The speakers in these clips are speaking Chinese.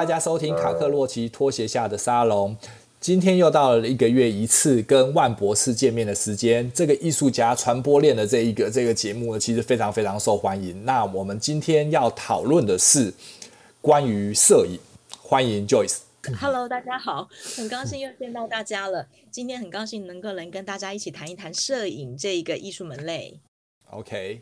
大家收听卡克洛奇拖鞋下的沙龙。今天又到了一个月一次跟万博士见面的时间。这个艺术家传播链的这一个这个节目呢，其实非常非常受欢迎。那我们今天要讨论的是关于摄影。欢迎 Joyce。Hello，大家好，很高兴又见到大家了。今天很高兴能够能跟大家一起谈一谈摄影这一个艺术门类。OK。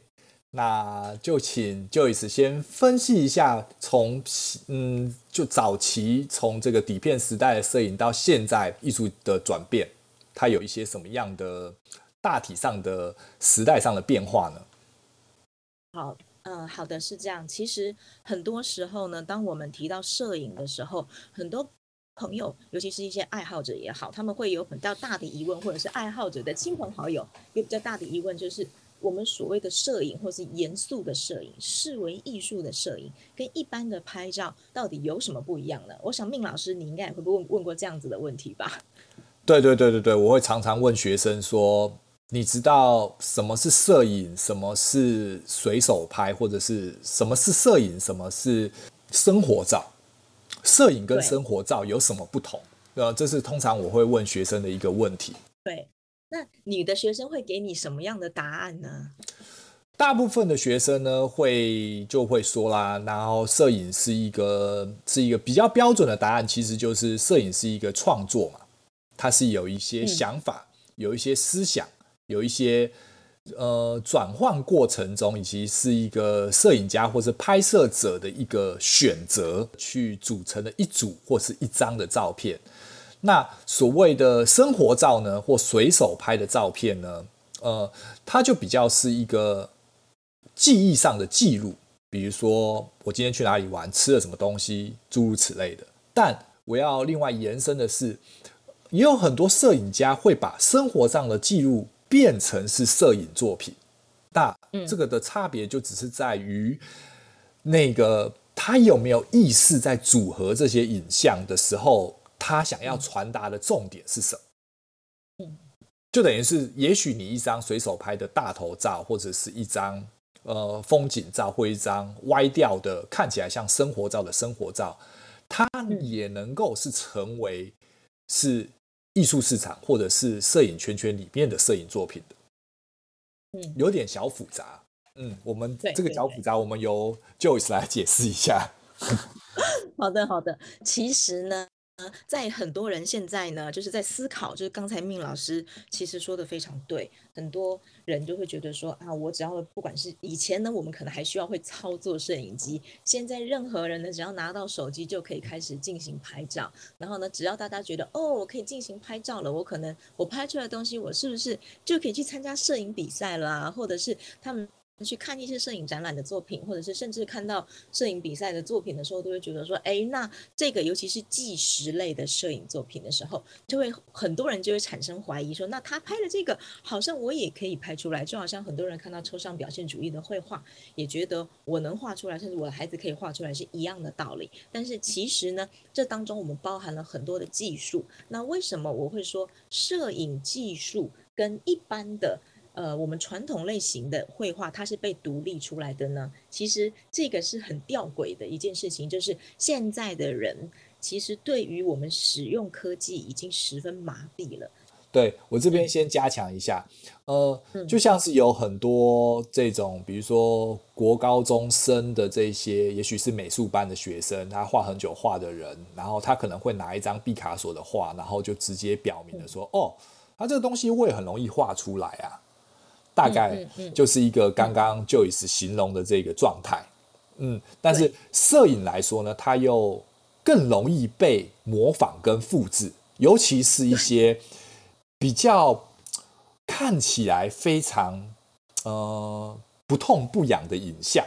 那就请 Joyce 先分析一下，从嗯，就早期从这个底片时代的摄影到现在艺术的转变，它有一些什么样的大体上的时代上的变化呢？好，嗯、好的，是这样。其实很多时候呢，当我们提到摄影的时候，很多朋友，尤其是一些爱好者也好，他们会有比较大的疑问，或者是爱好者的亲朋好友有比较大的疑问，就是。我们所谓的摄影，或是严肃的摄影，视为艺术的摄影，跟一般的拍照到底有什么不一样呢？我想命老师，你应该也会问问过这样子的问题吧？对对对对对，我会常常问学生说：“你知道什么是摄影？什么是随手拍？或者是什么是摄影？什么是生活照？摄影跟生活照有什么不同？”呃，这是通常我会问学生的一个问题。对。那你的学生会给你什么样的答案呢？大部分的学生呢，会就会说啦，然后摄影是一个是一个比较标准的答案，其实就是摄影是一个创作嘛，它是有一些想法，嗯、有一些思想，有一些呃转换过程中，以及是一个摄影家或是拍摄者的一个选择去组成的一组或是一张的照片。那所谓的生活照呢，或随手拍的照片呢，呃，它就比较是一个记忆上的记录，比如说我今天去哪里玩，吃了什么东西，诸如此类的。但我要另外延伸的是，也有很多摄影家会把生活上的记录变成是摄影作品。那这个的差别就只是在于那个他有没有意识在组合这些影像的时候。他想要传达的重点是什么？就等于是，也许你一张随手拍的大头照，或者是一张呃风景照，或一张歪掉的看起来像生活照的生活照，它也能够是成为是艺术市场或者是摄影圈圈里面的摄影作品的。嗯，有点小复杂。嗯，我们这个小复杂，我们由 Joyce 来解释一下。好的，好的。其实呢。在很多人现在呢，就是在思考，就是刚才命老师其实说的非常对，很多人就会觉得说啊，我只要不管是以前呢，我们可能还需要会操作摄影机，现在任何人呢，只要拿到手机就可以开始进行拍照，然后呢，只要大家觉得哦，我可以进行拍照了，我可能我拍出来的东西，我是不是就可以去参加摄影比赛了？或者是他们。去看一些摄影展览的作品，或者是甚至看到摄影比赛的作品的时候，都会觉得说，哎，那这个尤其是纪实类的摄影作品的时候，就会很多人就会产生怀疑，说，那他拍的这个好像我也可以拍出来，就好像很多人看到抽象表现主义的绘画，也觉得我能画出来，甚至我的孩子可以画出来是一样的道理。但是其实呢，这当中我们包含了很多的技术。那为什么我会说摄影技术跟一般的？呃，我们传统类型的绘画，它是被独立出来的呢。其实这个是很吊诡的一件事情，就是现在的人其实对于我们使用科技已经十分麻痹了。对，我这边先加强一下，呃，就像是有很多这种，比如说国高中生的这些，也许是美术班的学生，他画很久画的人，然后他可能会拿一张毕卡索的画，然后就直接表明了说，哦，他这个东西我也很容易画出来啊。大概就是一个刚刚 Joyce 形容的这个状态，嗯，但是摄影来说呢，它又更容易被模仿跟复制，尤其是一些比较看起来非常呃不痛不痒的影像。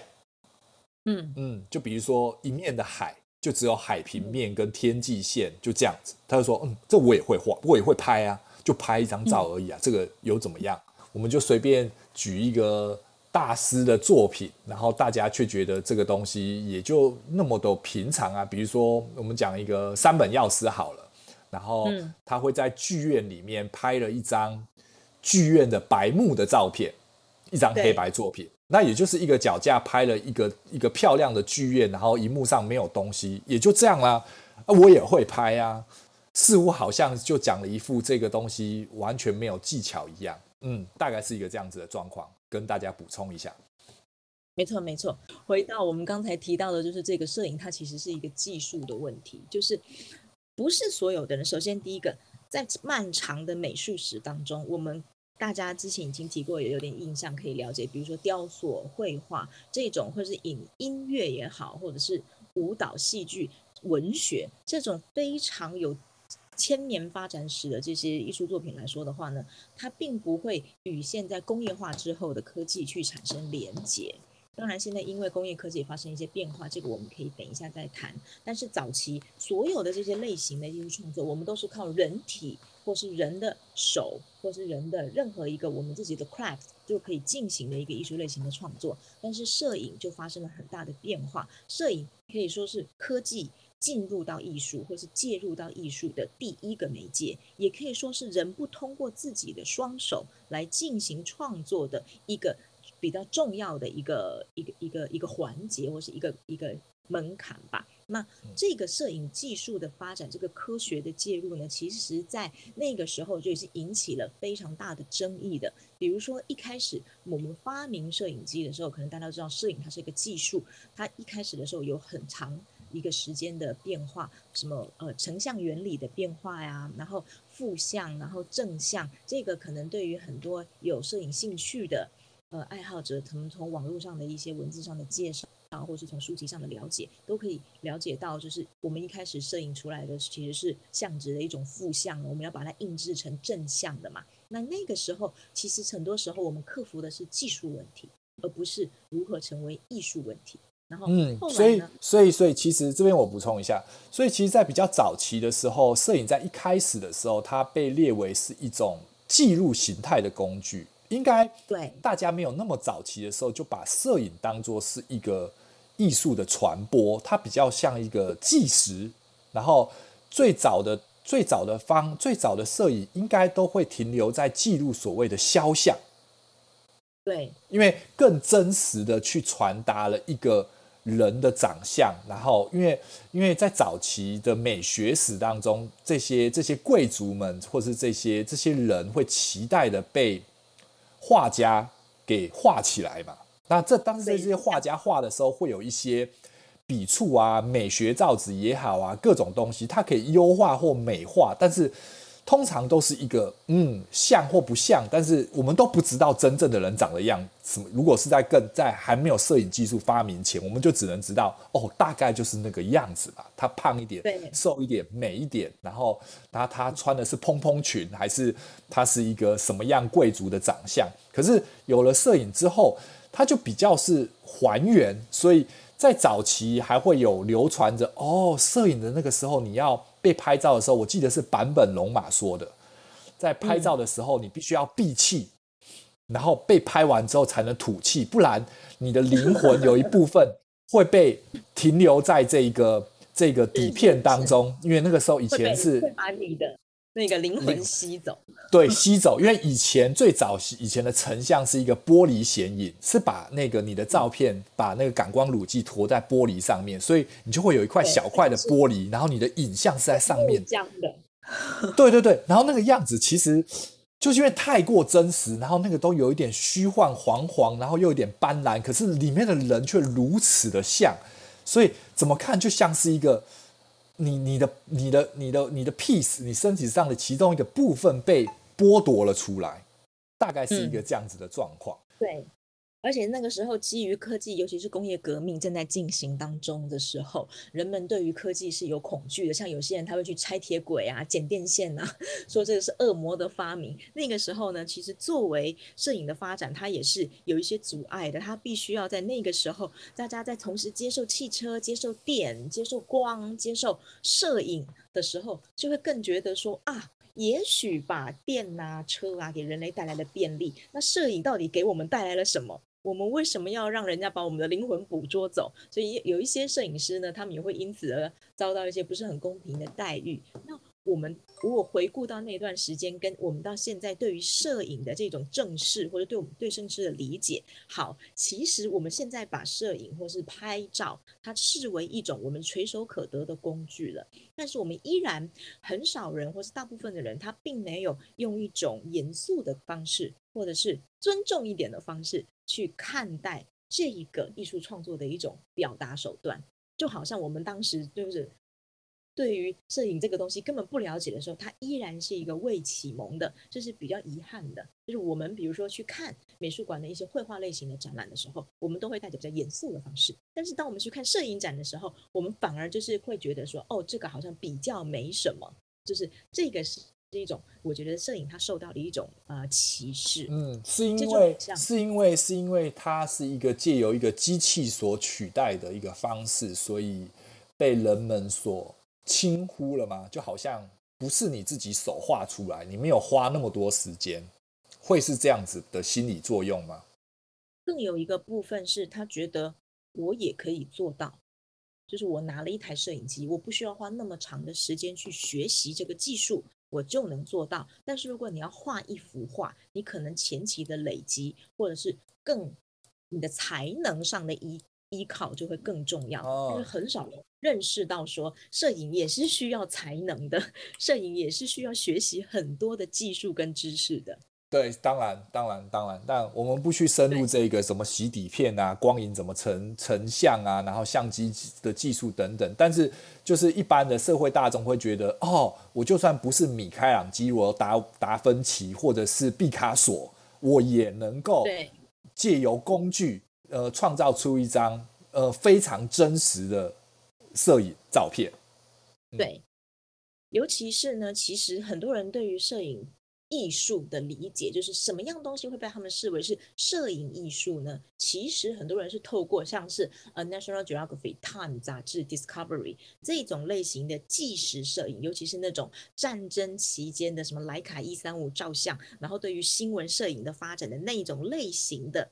嗯嗯，就比如说一面的海，就只有海平面跟天际线，就这样子。他就说，嗯，这我也会画，我也会拍啊，就拍一张照而已啊，这个有怎么样？我们就随便举一个大师的作品，然后大家却觉得这个东西也就那么的平常啊。比如说，我们讲一个三本药师好了，然后他会在剧院里面拍了一张剧院的白幕的照片，一张黑白作品。那也就是一个脚架拍了一个一个漂亮的剧院，然后荧幕上没有东西，也就这样啦。啊，我也会拍啊，似乎好像就讲了一副这个东西完全没有技巧一样。嗯，大概是一个这样子的状况，跟大家补充一下。没错，没错。回到我们刚才提到的，就是这个摄影它其实是一个技术的问题，就是不是所有的人。首先，第一个，在漫长的美术史当中，我们。大家之前已经提过，也有点印象可以了解，比如说雕塑、绘画这种，或者是影音乐也好，或者是舞蹈、戏剧、文学这种非常有千年发展史的这些艺术作品来说的话呢，它并不会与现在工业化之后的科技去产生连接。当然，现在因为工业科技发生一些变化，这个我们可以等一下再谈。但是早期所有的这些类型的艺术创作，我们都是靠人体。或是人的手，或是人的任何一个我们自己的 craft 就可以进行的一个艺术类型的创作，但是摄影就发生了很大的变化。摄影可以说是科技进入到艺术，或是介入到艺术的第一个媒介，也可以说是人不通过自己的双手来进行创作的一个比较重要的一个一个一个一个环节，或是一个一个门槛吧。那这个摄影技术的发展，这个科学的介入呢，其实在那个时候就已经引起了非常大的争议的。比如说一开始我们发明摄影机的时候，可能大家都知道摄影它是一个技术，它一开始的时候有很长一个时间的变化，什么呃成像原理的变化呀，然后负向，然后正向，这个可能对于很多有摄影兴趣的呃爱好者，可能从网络上的一些文字上的介绍。啊，或是从书籍上的了解，都可以了解到，就是我们一开始摄影出来的其实是相纸的一种负向，我们要把它印制成正向的嘛。那那个时候，其实很多时候我们克服的是技术问题，而不是如何成为艺术问题。然后，嗯，所以，所以，所以，其实这边我补充一下，所以，其实，在比较早期的时候，摄影在一开始的时候，它被列为是一种记录形态的工具。应该对大家没有那么早期的时候，就把摄影当做是一个。艺术的传播，它比较像一个纪实。然后最早的、最早的方、最早的摄影，应该都会停留在记录所谓的肖像。对，因为更真实的去传达了一个人的长相。然后，因为因为在早期的美学史当中，这些这些贵族们，或是这些这些人，会期待的被画家给画起来嘛。那这当时这些画家画的时候，会有一些笔触啊、美学造纸也好啊，各种东西，它可以优化或美化，但是通常都是一个嗯像或不像，但是我们都不知道真正的人长的样子。如果是在更在还没有摄影技术发明前，我们就只能知道哦，大概就是那个样子吧。他胖一点，瘦一点，美一点，然后他他穿的是蓬蓬裙，还是他是一个什么样贵族的长相？可是有了摄影之后。它就比较是还原，所以在早期还会有流传着哦，摄影的那个时候你要被拍照的时候，我记得是坂本龙马说的，在拍照的时候你必须要闭气，然后被拍完之后才能吐气，不然你的灵魂有一部分会被停留在这个这个底片当中，因为那个时候以前是把你的。那个灵魂吸走，对，吸走。因为以前最早以前的成像是一个玻璃显影，是把那个你的照片，把那个感光乳剂涂在玻璃上面，所以你就会有一块小块的玻璃，然后你的影像是在上面。这样的，对对对。然后那个样子其实就是因为太过真实，然后那个都有一点虚幻、黄黄，然后又有点斑斓，可是里面的人却如此的像，所以怎么看就像是一个。你你的你的你的你的 piece，你身体上的其中一个部分被剥夺了出来，大概是一个这样子的状况。对，而且那个时候，基于科技，尤其是工业革命正在进行当中的时候，人们对于科技是有恐惧的。像有些人他会去拆铁轨啊、剪电线啊，说这个是恶魔的发明。那个时候呢，其实作为摄影的发展，它也是有一些阻碍的。它必须要在那个时候，大家在同时接受汽车、接受电、接受光、接受摄影的时候，就会更觉得说啊。也许把电啊、车啊给人类带来了便利，那摄影到底给我们带来了什么？我们为什么要让人家把我们的灵魂捕捉走？所以有一些摄影师呢，他们也会因此而遭到一些不是很公平的待遇。那我们如果回顾到那段时间，跟我们到现在对于摄影的这种正视，或者对我们对摄影师的理解，好，其实我们现在把摄影或是拍照，它视为一种我们垂手可得的工具了。但是我们依然很少人，或是大部分的人，他并没有用一种严肃的方式，或者是尊重一点的方式去看待这一个艺术创作的一种表达手段，就好像我们当时就是。对于摄影这个东西根本不了解的时候，它依然是一个未启蒙的，这是比较遗憾的。就是我们比如说去看美术馆的一些绘画类型的展览的时候，我们都会带着比较严肃的方式；但是当我们去看摄影展的时候，我们反而就是会觉得说，哦，这个好像比较没什么。就是这个是是一种，我觉得摄影它受到了一种呃歧视。嗯，是因为是因为是因为它是一个借由一个机器所取代的一个方式，所以被人们所。轻忽了吗？就好像不是你自己手画出来，你没有花那么多时间，会是这样子的心理作用吗？更有一个部分是他觉得我也可以做到，就是我拿了一台摄影机，我不需要花那么长的时间去学习这个技术，我就能做到。但是如果你要画一幅画，你可能前期的累积，或者是更你的才能上的依依靠就会更重要，因为很少认识到说，摄影也是需要才能的，摄影也是需要学习很多的技术跟知识的。对，当然，当然，当然，但我们不去深入这个什么洗底片啊、光影怎么成成像啊，然后相机的技术等等。但是，就是一般的社会大众会觉得，哦，我就算不是米开朗基罗、达达芬奇或者是毕卡索，我也能够借由工具。呃，创造出一张呃非常真实的摄影照片。对，尤其是呢，其实很多人对于摄影艺术的理解，就是什么样东西会被他们视为是摄影艺术呢？其实很多人是透过像是呃 National Geography、Time 杂志、Discovery 这种类型的纪实摄影，尤其是那种战争期间的什么莱卡一三五照相，然后对于新闻摄影的发展的那一种类型的。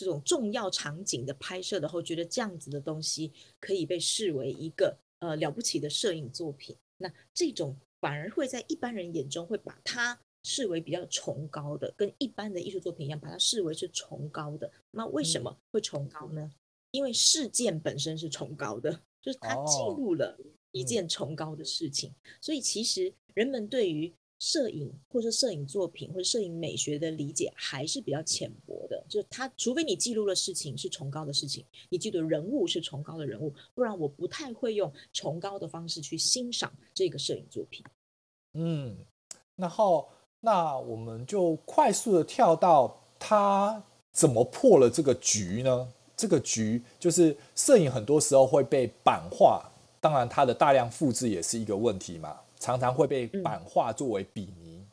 这种重要场景的拍摄的话，觉得这样子的东西可以被视为一个呃了不起的摄影作品。那这种反而会在一般人眼中会把它视为比较崇高的，跟一般的艺术作品一样，把它视为是崇高的。那为什么会崇高呢？因为事件本身是崇高的，就是它记录了一件崇高的事情。所以其实人们对于摄影或者摄影作品或者摄影美学的理解还是比较浅薄的，就是他除非你记录的事情是崇高的事情，你记得人物是崇高的人物，不然我不太会用崇高的方式去欣赏这个摄影作品。嗯，然后那我们就快速的跳到他怎么破了这个局呢？这个局就是摄影很多时候会被版画，当然它的大量复制也是一个问题嘛。常常会被版画作为比拟，嗯、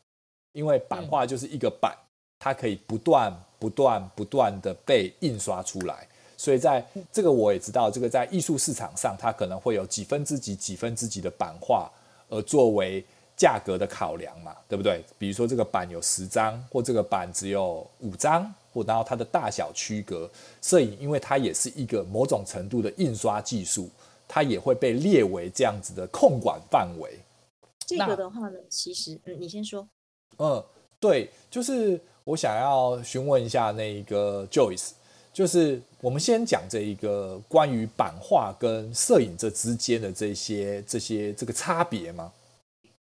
因为版画就是一个版，它可以不断、不断、不断的被印刷出来，所以在这个我也知道，这个在艺术市场上，它可能会有几分之几、几分之几的版画，而作为价格的考量嘛，对不对？比如说这个版有十张，或这个版只有五张，或然后它的大小区隔，摄影因为它也是一个某种程度的印刷技术，它也会被列为这样子的控管范围。这个的话呢，其实，嗯，你先说。嗯，对，就是我想要询问一下那个 Joyce，就是我们先讲这一个关于版画跟摄影这之间的这些这些这个差别吗？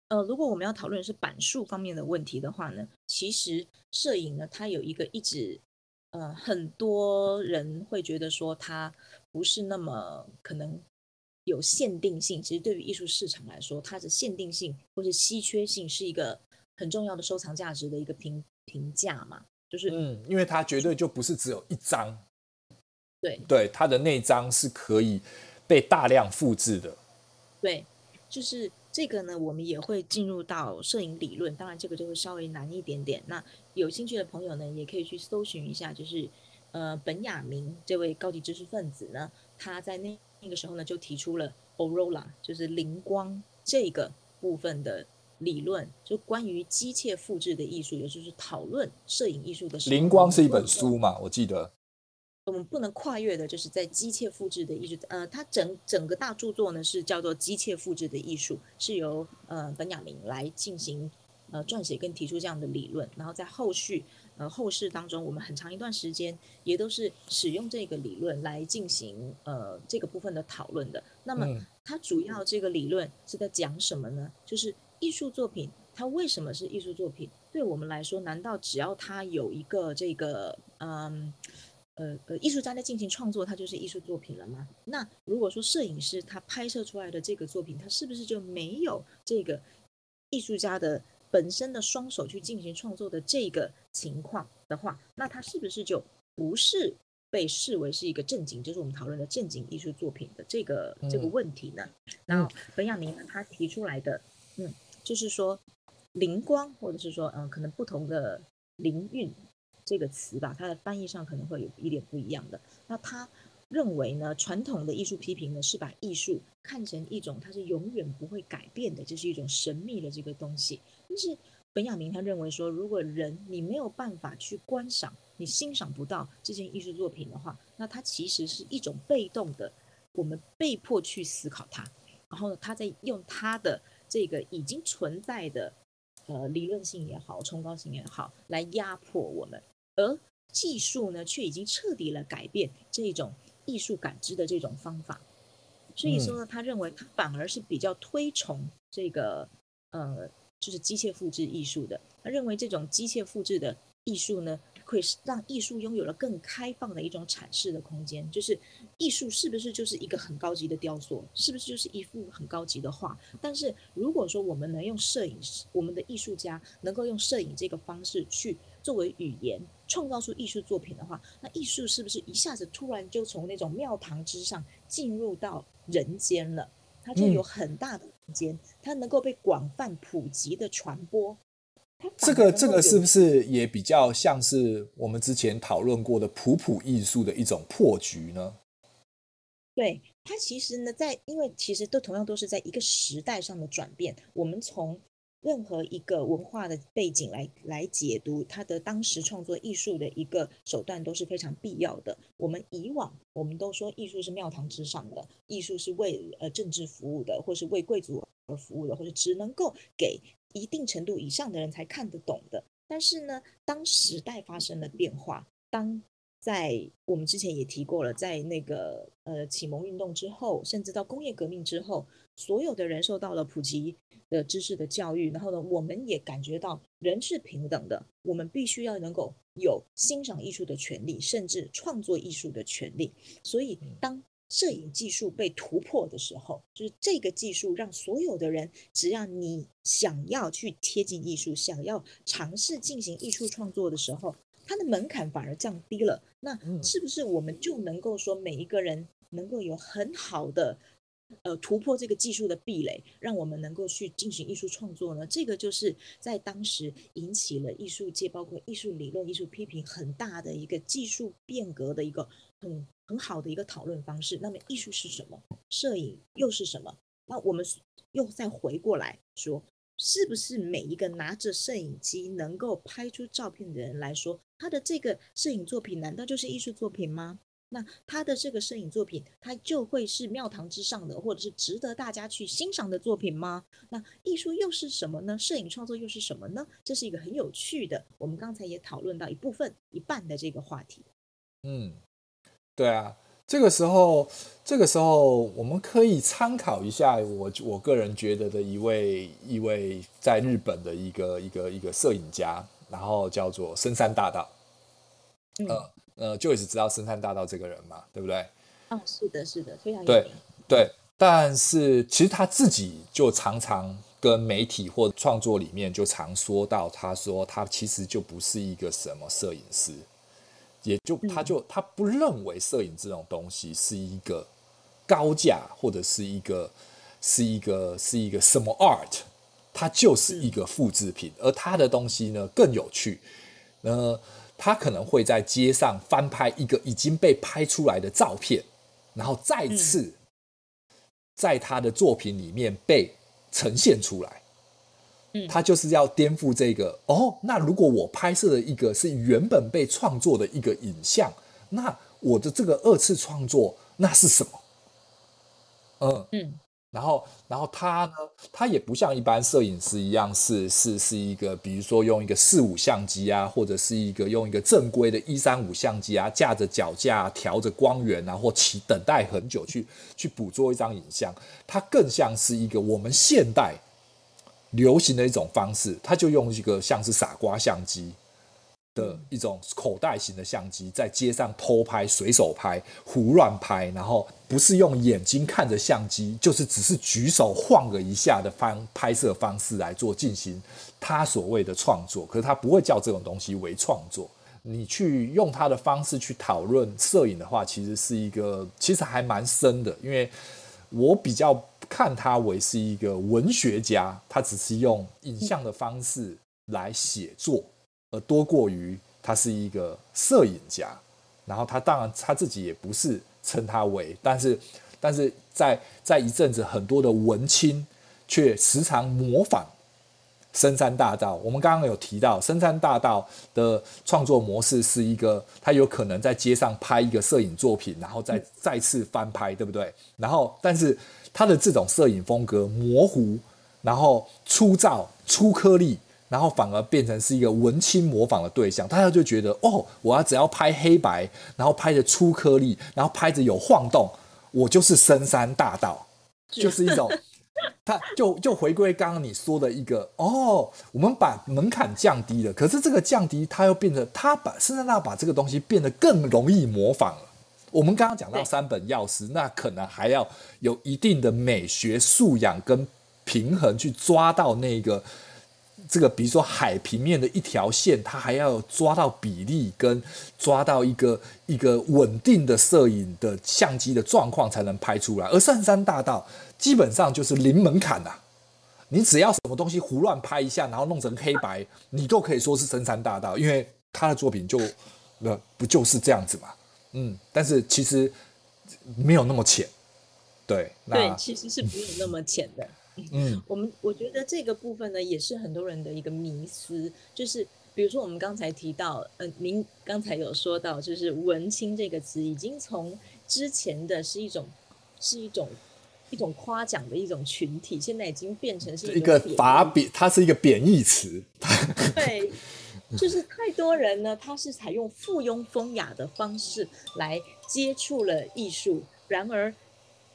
呃，如果我们要讨论是版数方面的问题的话呢，其实摄影呢，它有一个一直，呃，很多人会觉得说它不是那么可能。有限定性，其实对于艺术市场来说，它的限定性或是稀缺性是一个很重要的收藏价值的一个评评价嘛。就是嗯，因为它绝对就不是只有一张，对对，它的那张是可以被大量复制的，对，就是这个呢，我们也会进入到摄影理论，当然这个就会稍微难一点点。那有兴趣的朋友呢，也可以去搜寻一下，就是呃，本雅明这位高级知识分子呢，他在那那个时候呢，就提出了 Aurora，就是灵光这个部分的。理论就关于机械复制的艺术，也就是讨论摄影艺术的时候。灵光是一本书嘛？我记得。我们不能跨越的，就是在机械复制的艺术。呃，它整整个大著作呢是叫做《机械复制的艺术》，是由呃本雅明来进行呃撰写跟提出这样的理论。然后在后续呃后世当中，我们很长一段时间也都是使用这个理论来进行呃这个部分的讨论的。那么它主要这个理论是在讲什么呢？就是。艺术作品它为什么是艺术作品？对我们来说，难道只要它有一个这个，嗯，呃呃，艺术家在进行创作，它就是艺术作品了吗？那如果说摄影师他拍摄出来的这个作品，他是不是就没有这个艺术家的本身的双手去进行创作的这个情况的话，那他是不是就不是被视为是一个正经，就是我们讨论的正经艺术作品的这个这个问题呢？然后本雅明呢，他提出来的，嗯。就是说，灵光，或者是说，嗯，可能不同的灵韵这个词吧，它的翻译上可能会有一点不一样的。那他认为呢，传统的艺术批评呢，是把艺术看成一种它是永远不会改变的，就是一种神秘的这个东西。但是本雅明他认为说，如果人你没有办法去观赏，你欣赏不到这件艺术作品的话，那它其实是一种被动的，我们被迫去思考它，然后呢，他在用他的。这个已经存在的，呃，理论性也好，崇高性也好，来压迫我们，而技术呢，却已经彻底了改变这种艺术感知的这种方法。所以说呢，他认为他反而是比较推崇这个，呃，就是机械复制艺术的。他认为这种机械复制的艺术呢。会让艺术拥有了更开放的一种阐释的空间，就是艺术是不是就是一个很高级的雕塑，是不是就是一幅很高级的画？但是如果说我们能用摄影师，我们的艺术家能够用摄影这个方式去作为语言创造出艺术作品的话，那艺术是不是一下子突然就从那种庙堂之上进入到人间了？它就有很大的空间，它能够被广泛普及的传播。这个这个是不是也比较像是我们之前讨论过的普普艺术的一种破局呢？对，它其实呢，在因为其实都同样都是在一个时代上的转变。我们从任何一个文化的背景来来解读它的当时创作艺术的一个手段都是非常必要的。我们以往我们都说艺术是庙堂之上的，艺术是为呃政治服务的，或是为贵族而服务的，或者只能够给。一定程度以上的人才看得懂的。但是呢，当时代发生了变化，当在我们之前也提过了，在那个呃启蒙运动之后，甚至到工业革命之后，所有的人受到了普及的知识的教育，然后呢，我们也感觉到人是平等的，我们必须要能够有欣赏艺术的权利，甚至创作艺术的权利。所以当摄影技术被突破的时候，就是这个技术让所有的人，只要你想要去贴近艺术，想要尝试进行艺术创作的时候，它的门槛反而降低了。那是不是我们就能够说，每一个人能够有很好的，呃，突破这个技术的壁垒，让我们能够去进行艺术创作呢？这个就是在当时引起了艺术界，包括艺术理论、艺术批评很大的一个技术变革的一个很。很好的一个讨论方式。那么艺术是什么？摄影又是什么？那我们又再回过来说，是不是每一个拿着摄影机能够拍出照片的人来说，他的这个摄影作品难道就是艺术作品吗？那他的这个摄影作品，他就会是庙堂之上的，或者是值得大家去欣赏的作品吗？那艺术又是什么呢？摄影创作又是什么呢？这是一个很有趣的，我们刚才也讨论到一部分一半的这个话题。嗯。对啊，这个时候，这个时候我们可以参考一下我我个人觉得的一位一位在日本的一个一个一个摄影家，然后叫做深山大道。嗯、呃呃，Joyce 知道深山大道这个人嘛？对不对？嗯、哦，是的，是的，非常有名。对对，但是其实他自己就常常跟媒体或创作里面就常说到，他说他其实就不是一个什么摄影师，也就他就他不认为摄影这种东西是一个高价或者是一个是一个是一个什么 art，它就是一个复制品，而他的东西呢更有趣，呃，他可能会在街上翻拍一个已经被拍出来的照片，然后再次在他的作品里面被。呈现出来，嗯，他就是要颠覆这个哦。那如果我拍摄的一个是原本被创作的一个影像，那我的这个二次创作那是什么？嗯嗯。然后，然后他呢，他也不像一般摄影师一样是，是是一个，比如说用一个四五相机啊，或者是一个用一个正规的一三五相机啊，架着脚架，调着光源啊，或起等待很久去去捕捉一张影像。他更像是一个我们现代流行的一种方式，他就用一个像是傻瓜相机。的一种口袋型的相机，在街上偷拍、随手拍、胡乱拍，然后不是用眼睛看着相机，就是只是举手晃个一下的方拍摄方式来做进行他所谓的创作。可是他不会叫这种东西为创作。你去用他的方式去讨论摄影的话，其实是一个其实还蛮深的，因为我比较看他为是一个文学家，他只是用影像的方式来写作。而多过于他是一个摄影家，然后他当然他自己也不是称他为，但是但是在在一阵子很多的文青却时常模仿深山大道。我们刚刚有提到深山大道的创作模式是一个，他有可能在街上拍一个摄影作品，然后再再次翻拍，对不对？然后但是他的这种摄影风格模糊，然后粗糙、粗颗粒。然后反而变成是一个文青模仿的对象，大家就觉得哦，我要只要拍黑白，然后拍着粗颗粒，然后拍着有晃动，我就是深山大道，就是一种，他就 就回归刚刚你说的一个哦，我们把门槛降低了，可是这个降低，它又变得他把深山大道把这个东西变得更容易模仿了。我们刚刚讲到三本药师，那可能还要有一定的美学素养跟平衡去抓到那个。这个比如说海平面的一条线，它还要抓到比例跟抓到一个一个稳定的摄影的相机的状况才能拍出来。而深山大道基本上就是零门槛呐，你只要什么东西胡乱拍一下，然后弄成黑白，你都可以说是深山大道，因为他的作品就那不就是这样子嘛？嗯，但是其实没有那么浅，对，对，其实是没有那么浅的。嗯，我们我觉得这个部分呢，也是很多人的一个迷思，就是比如说我们刚才提到，呃，您刚才有说到，就是文青这个词，已经从之前的是一种是一种一种夸奖的一种群体，现在已经变成是一个法贬，它是一个贬义词。对，就是太多人呢，他是采用附庸风雅的方式来接触了艺术，然而。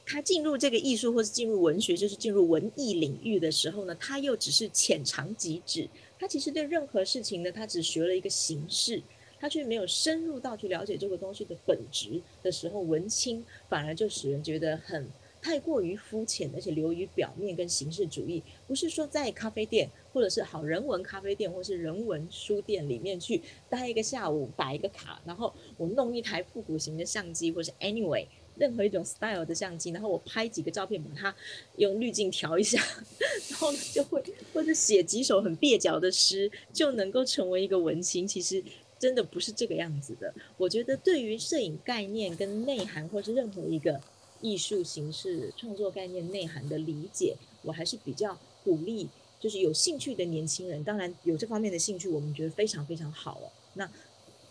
他进入这个艺术，或是进入文学，就是进入文艺领域的时候呢，他又只是浅尝即止。他其实对任何事情呢，他只学了一个形式，他却没有深入到去了解这个东西的本质的时候，文青反而就使人觉得很太过于肤浅，而且流于表面跟形式主义。不是说在咖啡店，或者是好人文咖啡店，或是人文书店里面去待一个下午，打一个卡，然后我弄一台复古型的相机，或是 anyway。任何一种 style 的相机，然后我拍几个照片，把它用滤镜调一下，然后就会或者写几首很蹩脚的诗，就能够成为一个文青。其实真的不是这个样子的。我觉得对于摄影概念跟内涵，或是任何一个艺术形式创作概念内涵的理解，我还是比较鼓励，就是有兴趣的年轻人，当然有这方面的兴趣，我们觉得非常非常好哦。那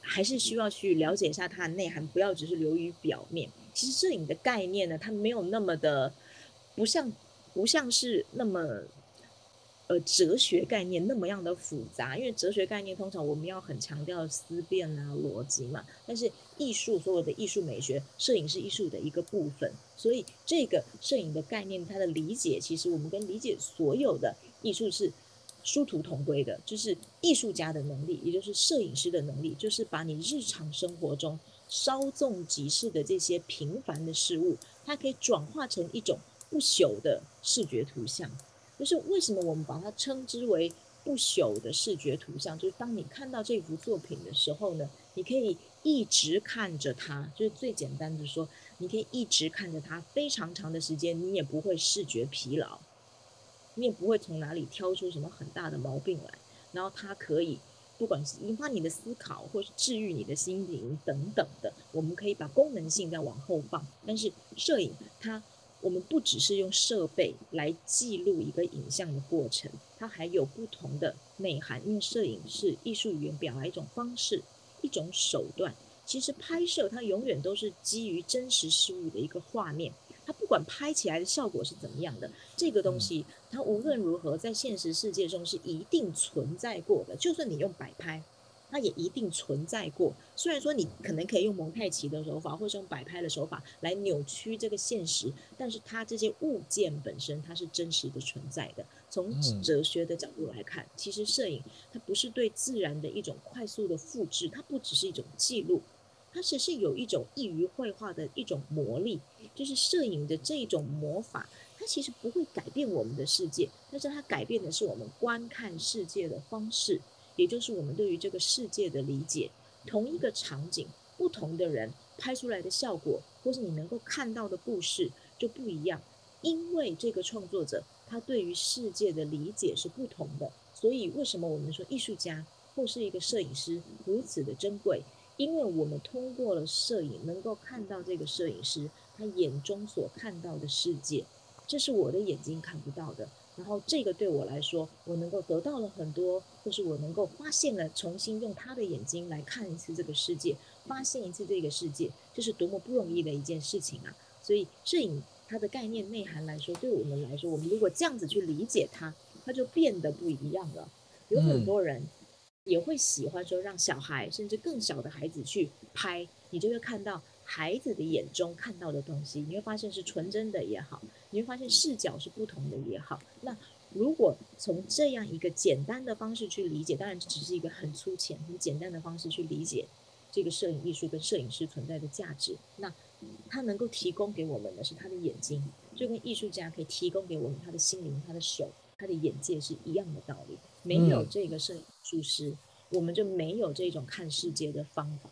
还是需要去了解一下它的内涵，不要只是流于表面。其实摄影的概念呢，它没有那么的，不像不像是那么，呃，哲学概念那么样的复杂。因为哲学概念通常我们要很强调思辨啊、逻辑嘛。但是艺术所有的艺术美学，摄影是艺术的一个部分，所以这个摄影的概念，它的理解，其实我们跟理解所有的艺术是殊途同归的。就是艺术家的能力，也就是摄影师的能力，就是把你日常生活中。稍纵即逝的这些平凡的事物，它可以转化成一种不朽的视觉图像。就是为什么我们把它称之为不朽的视觉图像？就是当你看到这幅作品的时候呢，你可以一直看着它，就是最简单的说，你可以一直看着它非常长的时间，你也不会视觉疲劳，你也不会从哪里挑出什么很大的毛病来。然后它可以，不管是引发你的思考，或是治愈你的心灵等等的，我们可以把功能性再往后放。但是摄影它。我们不只是用设备来记录一个影像的过程，它还有不同的内涵。因为摄影是艺术语言表达一种方式、一种手段。其实拍摄它永远都是基于真实事物的一个画面，它不管拍起来的效果是怎么样的，这个东西它无论如何在现实世界中是一定存在过的。就算你用摆拍。它也一定存在过，虽然说你可能可以用蒙太奇的手法，或是用摆拍的手法来扭曲这个现实，但是它这些物件本身它是真实的存在的。从哲学的角度来看，其实摄影它不是对自然的一种快速的复制，它不只是一种记录，它只是有一种易于绘画的一种魔力，就是摄影的这一种魔法，它其实不会改变我们的世界，但是它改变的是我们观看世界的方式。也就是我们对于这个世界的理解，同一个场景，不同的人拍出来的效果，或是你能够看到的故事就不一样。因为这个创作者他对于世界的理解是不同的，所以为什么我们说艺术家或是一个摄影师如此的珍贵？因为我们通过了摄影，能够看到这个摄影师他眼中所看到的世界，这是我的眼睛看不到的。然后这个对我来说，我能够得到了很多，或是我能够发现了，重新用他的眼睛来看一次这个世界，发现一次这个世界，这是多么不容易的一件事情啊！所以摄影它的概念内涵来说，对我们来说，我们如果这样子去理解它，它就变得不一样了。有很多人也会喜欢说，让小孩甚至更小的孩子去拍，你就会看到。孩子的眼中看到的东西，你会发现是纯真的也好，你会发现视角是不同的也好。那如果从这样一个简单的方式去理解，当然只是一个很粗浅、很简单的方式去理解这个摄影艺术跟摄影师存在的价值。那他能够提供给我们的是他的眼睛，就跟艺术家可以提供给我们他的心灵、他的手、他的眼界是一样的道理。没有这个摄影术师，嗯、我们就没有这种看世界的方法。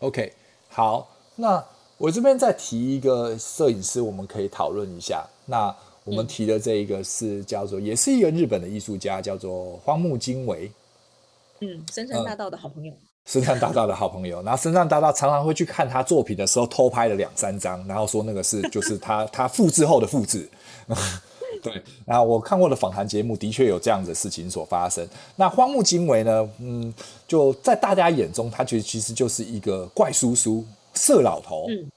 OK，好。那我这边再提一个摄影师，我们可以讨论一下。那我们提的这一个是叫做，也是一个日本的艺术家，叫做荒木经惟。嗯，深山大道的好朋友。深山大道的好朋友，然后深山大道常常会去看他作品的时候，偷拍了两三张，然后说那个是就是他他复制后的复制。对，然后我看过的访谈节目，的确有这样的事情所发生。那荒木经惟呢，嗯，就在大家眼中，他觉得其实就是一个怪叔叔。色老头，嗯，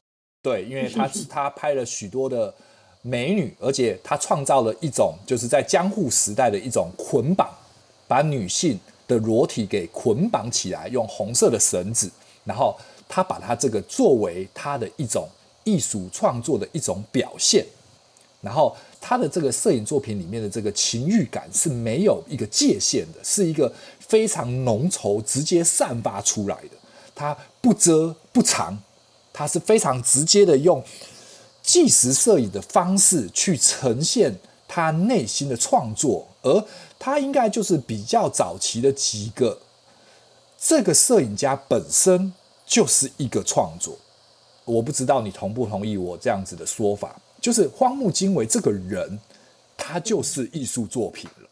对，因为他 是他拍了许多的美女，而且他创造了一种就是在江户时代的一种捆绑，把女性的裸体给捆绑起来，用红色的绳子，然后他把他这个作为他的一种艺术创作的一种表现，然后他的这个摄影作品里面的这个情欲感是没有一个界限的，是一个非常浓稠、直接散发出来的，他不遮不藏。他是非常直接的用纪实摄影的方式去呈现他内心的创作，而他应该就是比较早期的几个，这个摄影家本身就是一个创作。我不知道你同不同意我这样子的说法，就是荒木经惟这个人，他就是艺术作品了。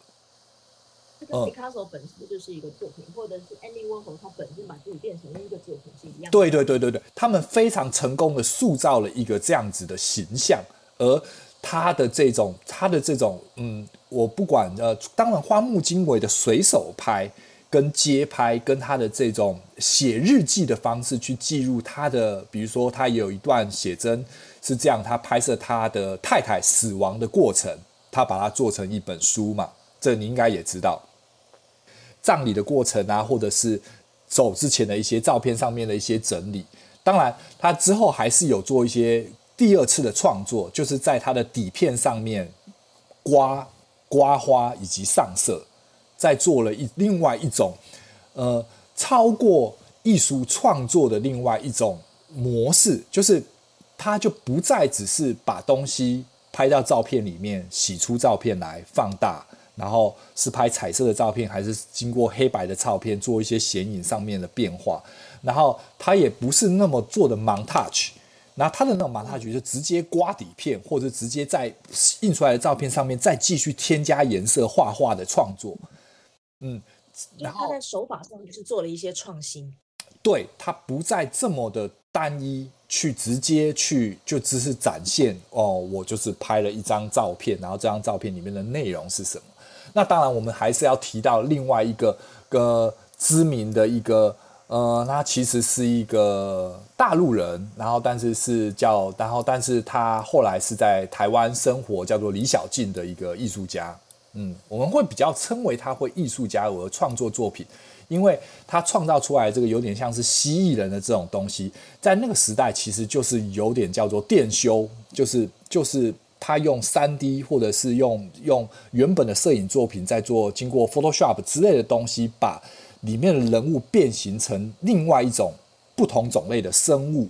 跟 Picasso 本身就是一个作品，嗯、或者是 Andy Warhol 他本身把自己变成了一个作品是一样的。对对对对对，他们非常成功的塑造了一个这样子的形象，而他的这种他的这种嗯，我不管呃，当然荒木经惟的随手拍跟街拍，跟他的这种写日记的方式去记录他的，比如说他有一段写真是这样，他拍摄他的太太死亡的过程，他把它做成一本书嘛，这你应该也知道。葬礼的过程啊，或者是走之前的一些照片上面的一些整理。当然，他之后还是有做一些第二次的创作，就是在他的底片上面刮刮花以及上色，再做了一另外一种呃超过艺术创作的另外一种模式，就是他就不再只是把东西拍到照片里面，洗出照片来放大，然后是拍彩色的照片，还是经过黑白的照片做一些显影上面的变化，然后他也不是那么做的 montage，那他的那种 montage 就直接刮底片，或者直接在印出来的照片上面再继续添加颜色画画的创作，嗯，然后他在手法上就是做了一些创新，对，他不再这么的单一。去直接去就只是展现哦，我就是拍了一张照片，然后这张照片里面的内容是什么？那当然，我们还是要提到另外一个个知名的一个呃，他其实是一个大陆人，然后但是是叫，然后但是他后来是在台湾生活，叫做李小静的一个艺术家。嗯，我们会比较称为他会艺术家而创作作品。因为他创造出来这个有点像是蜥蜴人的这种东西，在那个时代其实就是有点叫做电修，就是就是他用三 D 或者是用用原本的摄影作品在做经过 Photoshop 之类的东西，把里面的人物变形成另外一种不同种类的生物，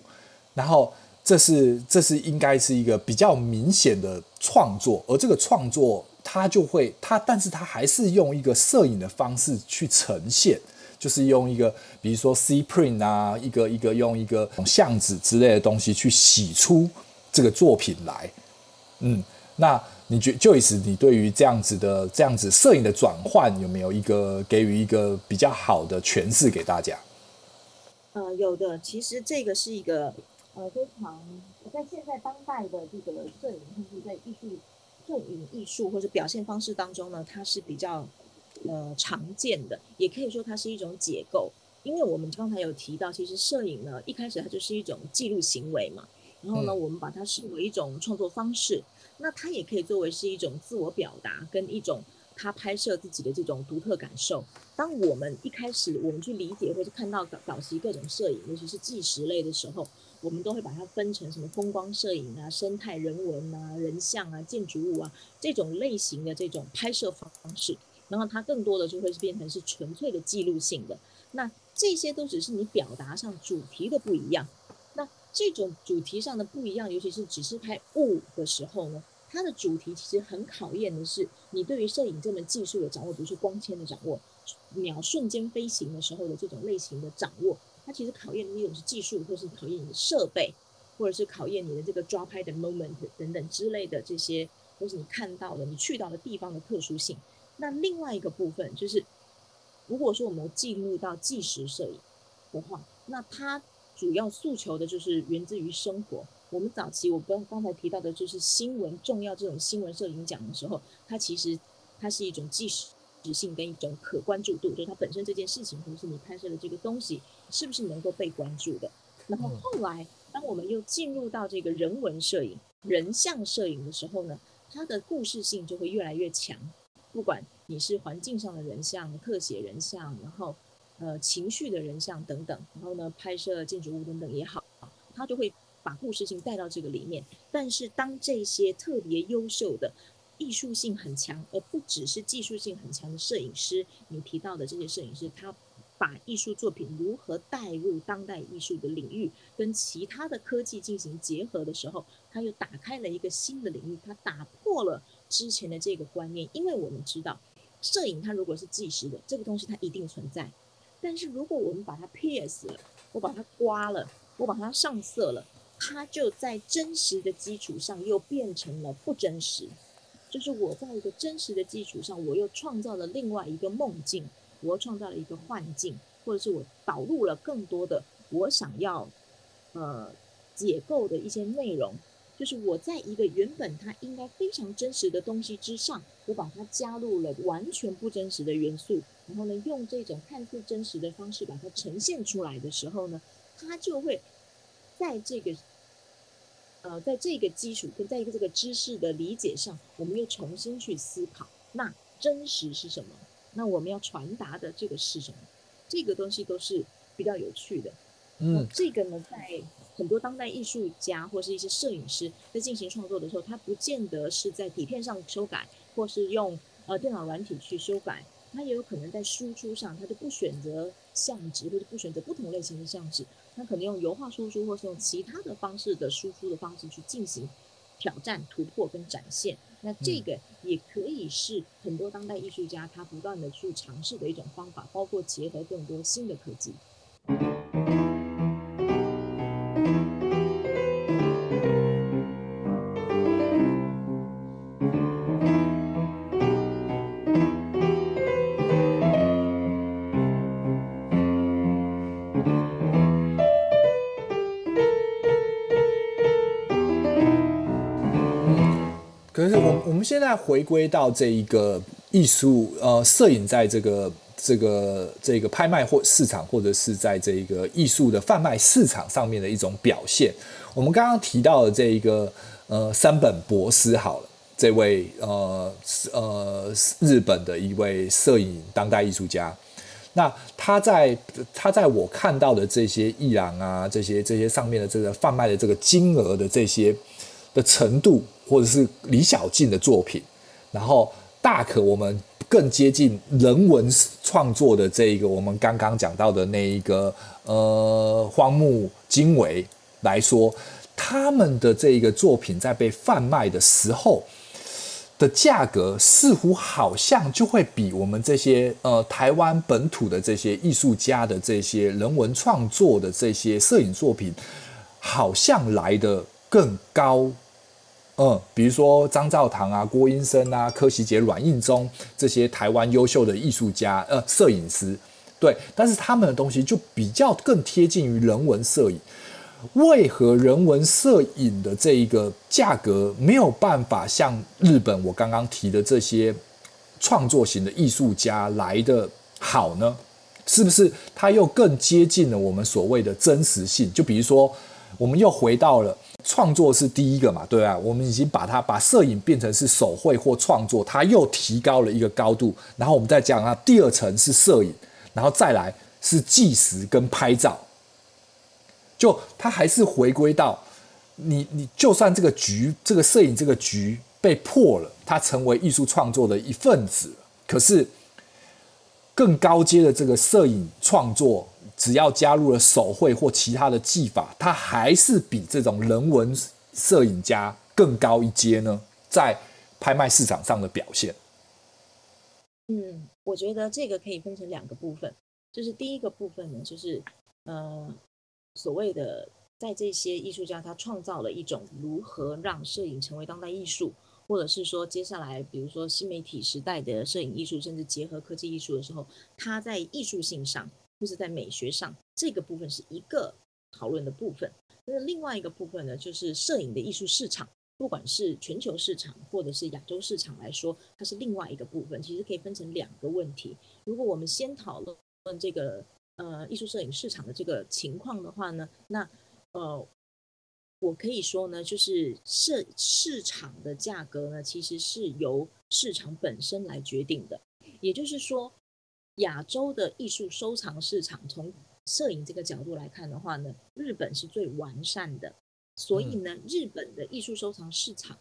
然后这是这是应该是一个比较明显的创作，而这个创作。他就会他，但是他还是用一个摄影的方式去呈现，就是用一个，比如说 C print 啊，一个一个用一个相纸之类的东西去洗出这个作品来。嗯，那你觉 Joyce，你对于这样子的这样子摄影的转换，有没有一个给予一个比较好的诠释给大家？呃，有的，其实这个是一个呃非常在现在当代的这个摄影，或是在艺术。摄影艺术或者表现方式当中呢，它是比较呃常见的，也可以说它是一种解构。因为我们刚才有提到，其实摄影呢一开始它就是一种记录行为嘛，然后呢我们把它视为一种创作方式，那它也可以作为是一种自我表达跟一种他拍摄自己的这种独特感受。当我们一开始我们去理解或者看到早早期各种摄影，尤其是纪实类的时候。我们都会把它分成什么风光摄影啊、生态人文啊、人像啊、建筑物啊这种类型的这种拍摄方式，然后它更多的就会是变成是纯粹的记录性的。那这些都只是你表达上主题的不一样。那这种主题上的不一样，尤其是只是拍物的时候呢，它的主题其实很考验的是你对于摄影这门技术的掌握，比如说光纤的掌握、鸟瞬间飞行的时候的这种类型的掌握。它其实考验的一种是技术，或是考验你的设备，或者是考验你的这个抓拍的 moment 等等之类的这些，都是你看到的、你去到的地方的特殊性。那另外一个部分就是，如果说我们进入到纪实摄影的话，那它主要诉求的就是源自于生活。我们早期我刚刚才提到的就是新闻重要这种新闻摄影奖的时候，它其实它是一种纪实。质性跟一种可关注度，就是它本身这件事情，或者是你拍摄的这个东西，是不是能够被关注的？然后后来，当我们又进入到这个人文摄影、人像摄影的时候呢，它的故事性就会越来越强。不管你是环境上的人像、特写人像，然后呃情绪的人像等等，然后呢拍摄建筑物等等也好，它就会把故事性带到这个里面。但是当这些特别优秀的艺术性很强，而不只是技术性很强的摄影师。你提到的这些摄影师，他把艺术作品如何带入当代艺术的领域，跟其他的科技进行结合的时候，它又打开了一个新的领域，它打破了之前的这个观念。因为我们知道，摄影它如果是纪实的，这个东西它一定存在。但是如果我们把它 PS 了，我把它刮了，我把它上色了，它就在真实的基础上又变成了不真实。就是我在一个真实的基础上，我又创造了另外一个梦境，我创造了一个幻境，或者是我导入了更多的我想要呃解构的一些内容。就是我在一个原本它应该非常真实的东西之上，我把它加入了完全不真实的元素，然后呢，用这种看似真实的方式把它呈现出来的时候呢，它就会在这个。呃，在这个基础跟在一个这个知识的理解上，我们又重新去思考，那真实是什么？那我们要传达的这个是什么？这个东西都是比较有趣的。嗯，这个呢，在很多当代艺术家或是一些摄影师在进行创作的时候，他不见得是在底片上修改，或是用呃电脑软体去修改，他也有可能在输出上，他就不选择相纸，或者不选择不同类型的相纸。他可能用油画输出，或是用其他的方式的输出的方式去进行挑战、突破跟展现。那这个也可以是很多当代艺术家他不断的去尝试的一种方法，包括结合更多新的科技。我们现在回归到这一个艺术呃摄影在这个这个这个拍卖或市场或者是在这个艺术的贩卖市场上面的一种表现。我们刚刚提到的这一个呃山本博司好了，这位呃呃日本的一位摄影当代艺术家，那他在他在我看到的这些艺廊啊这些这些上面的这个贩卖的这个金额的这些的程度。或者是李小静的作品，然后大可我们更接近人文创作的这一个，我们刚刚讲到的那一个呃荒木经惟来说，他们的这一个作品在被贩卖的时候的价格，似乎好像就会比我们这些呃台湾本土的这些艺术家的这些人文创作的这些摄影作品，好像来的更高。嗯，比如说张照堂啊、郭英生啊、柯希杰、阮印忠这些台湾优秀的艺术家、呃摄影师，对，但是他们的东西就比较更贴近于人文摄影。为何人文摄影的这一个价格没有办法像日本我刚刚提的这些创作型的艺术家来得好呢？是不是它又更接近了我们所谓的真实性？就比如说，我们又回到了。创作是第一个嘛，对啊，我们已经把它把摄影变成是手绘或创作，它又提高了一个高度。然后我们再讲啊，第二层是摄影，然后再来是计时跟拍照。就它还是回归到你，你就算这个局，这个摄影这个局被破了，它成为艺术创作的一份子，可是更高阶的这个摄影创作。只要加入了手绘或其他的技法，它还是比这种人文摄影家更高一阶呢？在拍卖市场上的表现。嗯，我觉得这个可以分成两个部分，就是第一个部分呢，就是呃，所谓的在这些艺术家他创造了一种如何让摄影成为当代艺术，或者是说接下来比如说新媒体时代的摄影艺术，甚至结合科技艺术的时候，它在艺术性上。就是在美学上，这个部分是一个讨论的部分。那另外一个部分呢，就是摄影的艺术市场，不管是全球市场或者是亚洲市场来说，它是另外一个部分。其实可以分成两个问题。如果我们先讨论这个呃艺术摄影市场的这个情况的话呢，那呃我可以说呢，就是市市场的价格呢，其实是由市场本身来决定的。也就是说。亚洲的艺术收藏市场，从摄影这个角度来看的话呢，日本是最完善的。所以呢，日本的艺术收藏市场，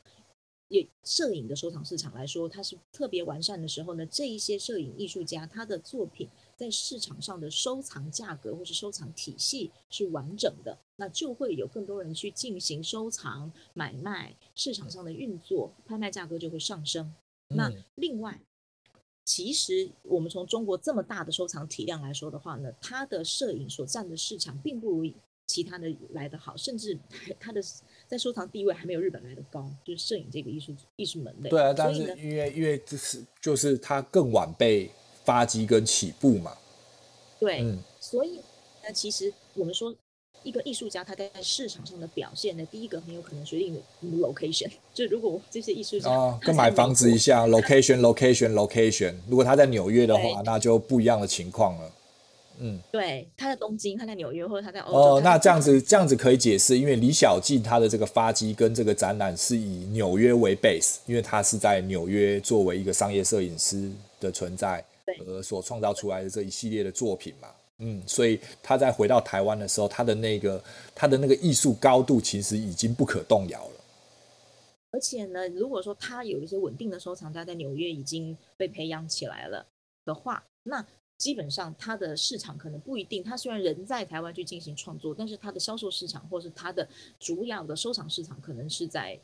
也摄影的收藏市场来说，它是特别完善的时候呢，这一些摄影艺术家他的作品在市场上的收藏价格或是收藏体系是完整的，那就会有更多人去进行收藏买卖，市场上的运作，拍卖价格就会上升。那另外。其实，我们从中国这么大的收藏体量来说的话呢，它的摄影所占的市场并不如其他的来得好，甚至 它的在收藏地位还没有日本来的高。就是摄影这个艺术艺术门类。对啊，但是因为因为这是就是它更晚被发迹跟起步嘛。对，嗯、所以那其实我们说。一个艺术家他在市场上的表现呢，第一个很有可能决定的 location。就如果这些艺术家啊，跟买房子一样，location，location，location。如果他在纽约的话，那就不一样的情况了。嗯，对，他在东京，他在纽约，或者他在欧洲。哦，那这样子这样子可以解释，因为李小静他的这个发迹跟这个展览是以纽约为 base，因为他是在纽约作为一个商业摄影师的存在，而所创造出来的这一系列的作品嘛。嗯，所以他在回到台湾的时候，他的那个他的那个艺术高度其实已经不可动摇了。而且呢，如果说他有一些稳定的收藏家在纽约已经被培养起来了的话，那基本上他的市场可能不一定。他虽然人在台湾去进行创作，但是他的销售市场或是他的主要的收藏市场可能是在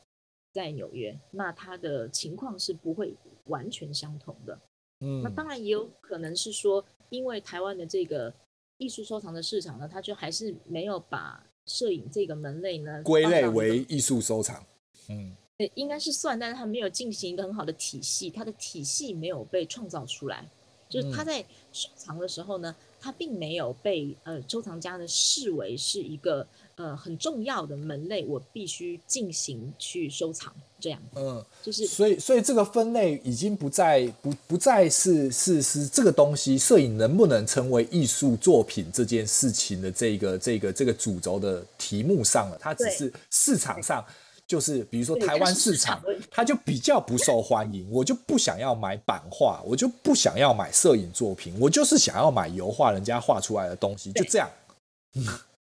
在纽约，那他的情况是不会完全相同的。嗯，那当然也有可能是说，因为台湾的这个艺术收藏的市场呢，它就还是没有把摄影这个门类呢归类为艺术收藏。嗯，对，应该是算，但是它没有进行一个很好的体系，它的体系没有被创造出来。就是它在收藏的时候呢，它并没有被呃收藏家呢视为是一个呃很重要的门类，我必须进行去收藏这样。嗯，就是所以所以这个分类已经不再不不再是是是这个东西，摄影能不能成为艺术作品这件事情的这个这个这个主轴的题目上了，它只是市场上。就是比如说台湾市场，它就比较不受欢迎。我就不想要买版画，我就不想要买摄影作品，我就是想要买油画，人家画出来的东西，就这样。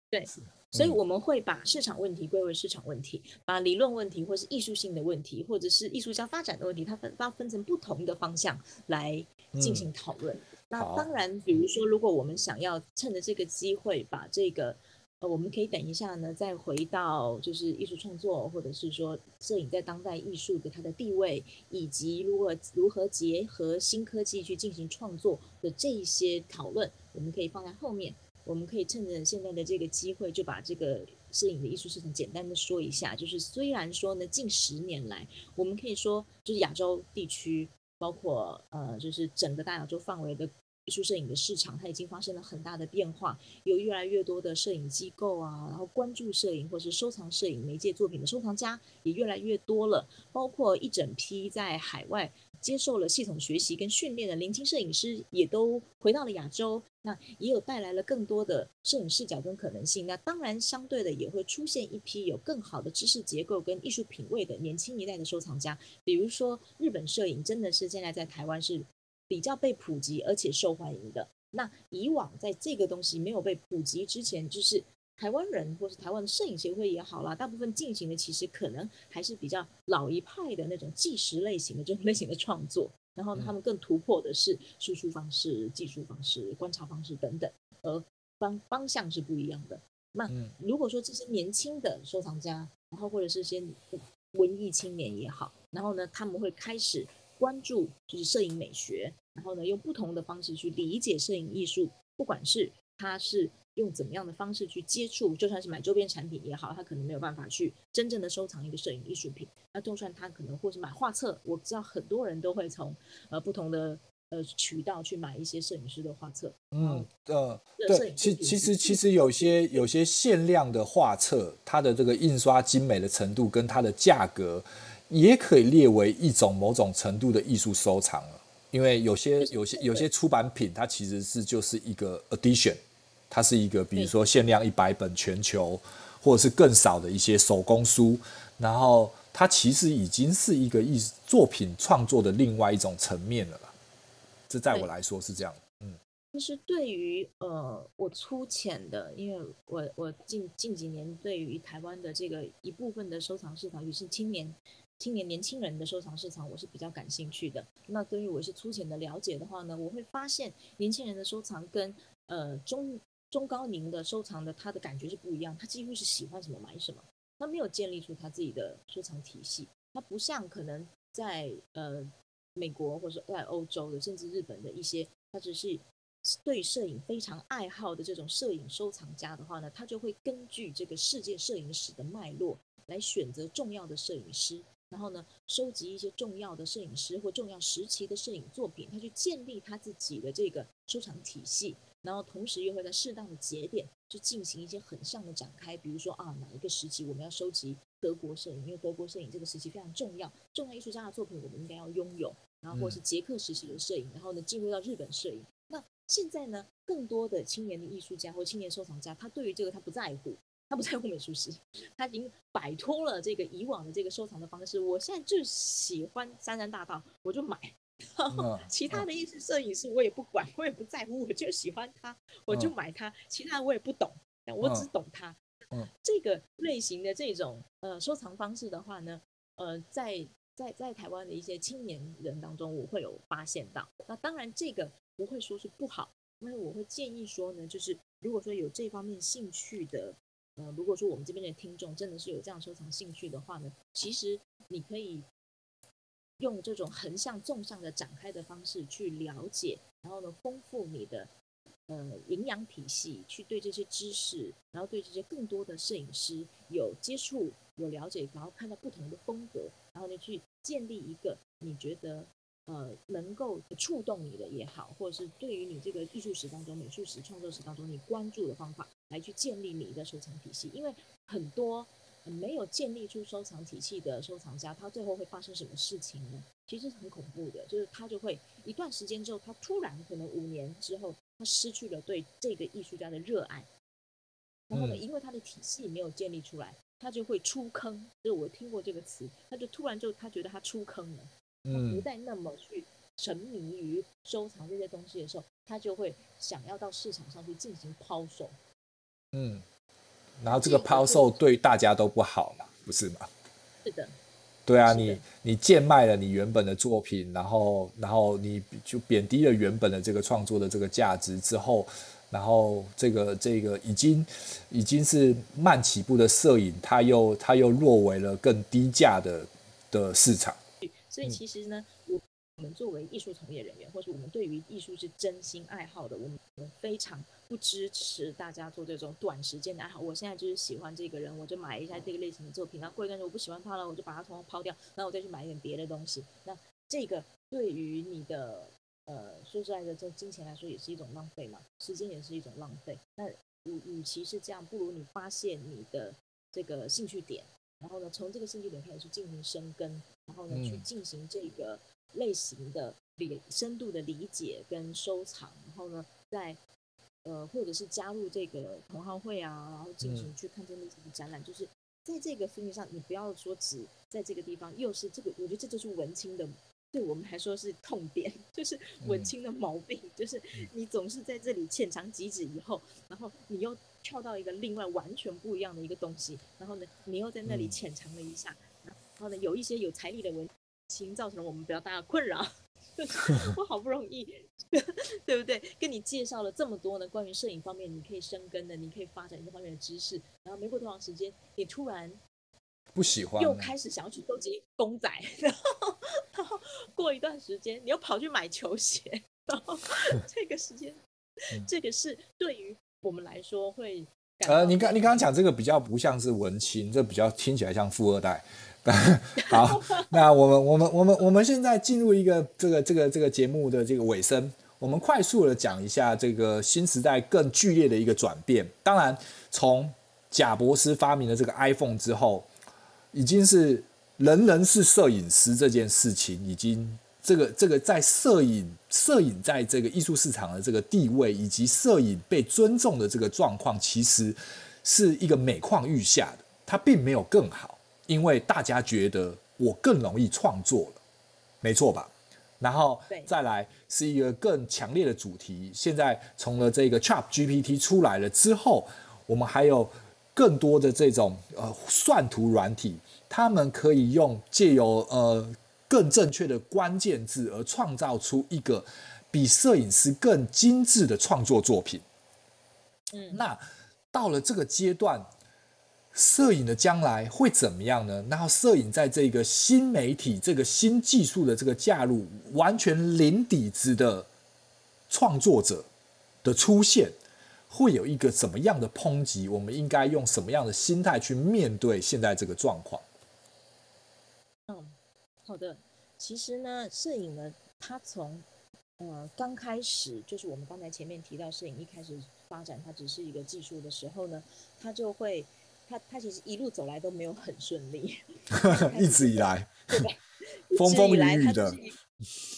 对，所以我们会把市场问题归为市场问题，把理论问题或是艺术性的问题，或者是艺术家发展的问题，它分它分成不同的方向来进行讨论。那当然，比如说，如果我们想要趁着这个机会把这个。呃，我们可以等一下呢，再回到就是艺术创作，或者是说摄影在当代艺术的它的地位，以及如何如何结合新科技去进行创作的这一些讨论，我们可以放在后面。我们可以趁着现在的这个机会，就把这个摄影的艺术市场简单的说一下。就是虽然说呢，近十年来，我们可以说就是亚洲地区，包括呃，就是整个大亚洲范围的。艺术摄影的市场，它已经发生了很大的变化，有越来越多的摄影机构啊，然后关注摄影或是收藏摄影媒介作品的收藏家也越来越多了，包括一整批在海外接受了系统学习跟训练的年轻摄影师也都回到了亚洲，那也有带来了更多的摄影视角跟可能性。那当然，相对的也会出现一批有更好的知识结构跟艺术品味的年轻一代的收藏家，比如说日本摄影真的是现在在台湾是。比较被普及而且受欢迎的，那以往在这个东西没有被普及之前，就是台湾人或是台湾的摄影协会也好啦，大部分进行的其实可能还是比较老一派的那种纪实类型的这种类型的创作，然后，他们更突破的是输出方式、技术方式、观察方式等等，而方方向是不一样的。那如果说这些年轻的收藏家，然后或者是些文艺青年也好，然后呢，他们会开始。关注就是摄影美学，然后呢，用不同的方式去理解摄影艺术。不管是他是用怎么样的方式去接触，就算是买周边产品也好，他可能没有办法去真正的收藏一个摄影艺术品。那就算他可能或是买画册，我知道很多人都会从呃不同的呃渠道去买一些摄影师的画册。嗯呃对，其其实其实有些有些限量的画册，它的这个印刷精美的程度跟它的价格。也可以列为一种某种程度的艺术收藏了，因为有些有些有些出版品，它其实是就是一个 edition，它是一个比如说限量一百本全球，或者是更少的一些手工书，然后它其实已经是一个艺作品创作的另外一种层面了啦。这在我来说是这样，嗯。其实对于呃我粗浅的，因为我我近近几年对于台湾的这个一部分的收藏市场，尤其是青年。青年年轻人的收藏市场，我是比较感兴趣的。那对于我是粗浅的了解的话呢，我会发现年轻人的收藏跟呃中中高龄的收藏的他的感觉是不一样。他几乎是喜欢什么买什么，他没有建立出他自己的收藏体系。他不像可能在呃美国或者在欧洲的，甚至日本的一些，他只是对摄影非常爱好的这种摄影收藏家的话呢，他就会根据这个世界摄影史的脉络来选择重要的摄影师。然后呢，收集一些重要的摄影师或重要时期的摄影作品，他去建立他自己的这个收藏体系。然后同时又会在适当的节点去进行一些横向的展开，比如说啊，哪一个时期我们要收集德国摄影，因为德国摄影这个时期非常重要，重要艺术家的作品我们应该要拥有。然后或是捷克时期的摄影，然后呢进入到日本摄影。那现在呢，更多的青年的艺术家或青年收藏家，他对于这个他不在乎。他不在乎美术史，他已经摆脱了这个以往的这个收藏的方式。我现在就喜欢三山大道，我就买。然 后其他的艺术摄影师我也不管，我也不在乎，我就喜欢他，我就买他。其他我也不懂，我只懂他。这个类型的这种呃收藏方式的话呢，呃，在在在台湾的一些青年人当中，我会有发现到。那当然这个不会说是不好，因为我会建议说呢，就是如果说有这方面兴趣的。呃，如果说我们这边的听众真的是有这样收藏兴趣的话呢，其实你可以用这种横向、纵向的展开的方式去了解，然后呢，丰富你的呃营养体系，去对这些知识，然后对这些更多的摄影师有接触、有了解，然后看到不同的风格，然后呢，去建立一个你觉得。呃，能够触动你的也好，或者是对于你这个艺术史当中、美术史创作史当中你关注的方法，来去建立你的收藏体系。因为很多没有建立出收藏体系的收藏家，他最后会发生什么事情呢？其实很恐怖的，就是他就会一段时间之后，他突然可能五年之后，他失去了对这个艺术家的热爱。然后呢，因为他的体系没有建立出来，他就会出坑。就是我听过这个词，他就突然就他觉得他出坑了。他不再那么去沉迷于收藏这些东西的时候，他就会想要到市场上去进行抛售。嗯，然后这个抛售对大家都不好嘛，不是吗？是的。对啊，你你贱卖了你原本的作品，然后然后你就贬低了原本的这个创作的这个价值之后，然后这个这个已经已经是慢起步的摄影，它又它又落为了更低价的的市场。所以其实呢，我我们作为艺术从业人员，或是我们对于艺术是真心爱好的，我们非常不支持大家做这种短时间的爱好。我现在就是喜欢这个人，我就买一下这个类型的作品，然后过一段时间我不喜欢他了，我就把它通通抛掉，然后我再去买一点别的东西。那这个对于你的呃说实在的，这金钱来说也是一种浪费嘛，时间也是一种浪费。那与与其是这样，不如你发现你的这个兴趣点。然后呢，从这个兴趣点开始去进行深耕，然后呢，去进行这个类型的理深度的理解跟收藏，然后呢，再呃，或者是加入这个同好会啊，然后进行去看这类型的展览，就是在这个分类上，你不要说只在这个地方，又是这个，我觉得这就是文青的。对我们来说是痛点，就是文青的毛病，嗯、就是你总是在这里浅尝即止以后，然后你又跳到一个另外完全不一样的一个东西，然后呢，你又在那里浅尝了一下，然后呢，有一些有财力的文青造成了我们比较大的困扰。我好不容易，对不对？跟你介绍了这么多呢，关于摄影方面你可以深耕的，你可以发展这方面的知识，然后没过多长时间，你突然。不喜欢，又开始想要去收集公仔，然后，然后过一段时间，你又跑去买球鞋，然后这个时间，这个是对于我们来说会，呃，你刚你刚刚讲这个比较不像是文青，这比较听起来像富二代。好，那我们我们我们我们现在进入一个这个这个这个节目的这个尾声，我们快速的讲一下这个新时代更剧烈的一个转变。当然，从贾博士发明了这个 iPhone 之后。已经是人人是摄影师这件事情，已经这个这个在摄影摄影在这个艺术市场的这个地位，以及摄影被尊重的这个状况，其实是一个每况愈下的，它并没有更好，因为大家觉得我更容易创作了，没错吧？然后再来是一个更强烈的主题，现在从了这个 ChatGPT 出来了之后，我们还有。更多的这种呃算图软体，他们可以用借由呃更正确的关键字而创造出一个比摄影师更精致的创作作品。嗯，那到了这个阶段，摄影的将来会怎么样呢？然后摄影在这个新媒体、这个新技术的这个加入，完全零底子的创作者的出现。会有一个怎么样的抨击？我们应该用什么样的心态去面对现在这个状况？嗯，好的。其实呢，摄影呢，它从呃刚开始，就是我们刚才前面提到，摄影一开始发展，它只是一个技术的时候呢，它就会，它它其实一路走来都没有很顺利，一直以来，对吧？风风雨雨的，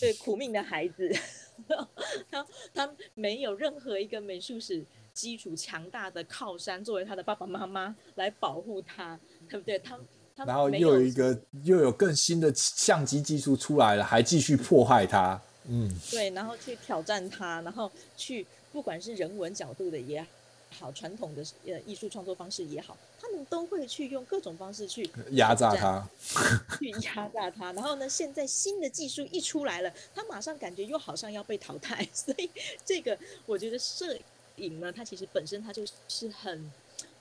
对，苦命的孩子，他他没有任何一个美术史。基础强大的靠山作为他的爸爸妈妈来保护他，对不对？他他然后又有一个又有更新的相机技术出来了，还继续迫害他，嗯，对，然后去挑战他，然后去不管是人文角度的也好，传统的呃艺术创作方式也好，他们都会去用各种方式去压榨他，去压榨他。然后呢，现在新的技术一出来了，他马上感觉又好像要被淘汰，所以这个我觉得摄影呢，它其实本身它就是很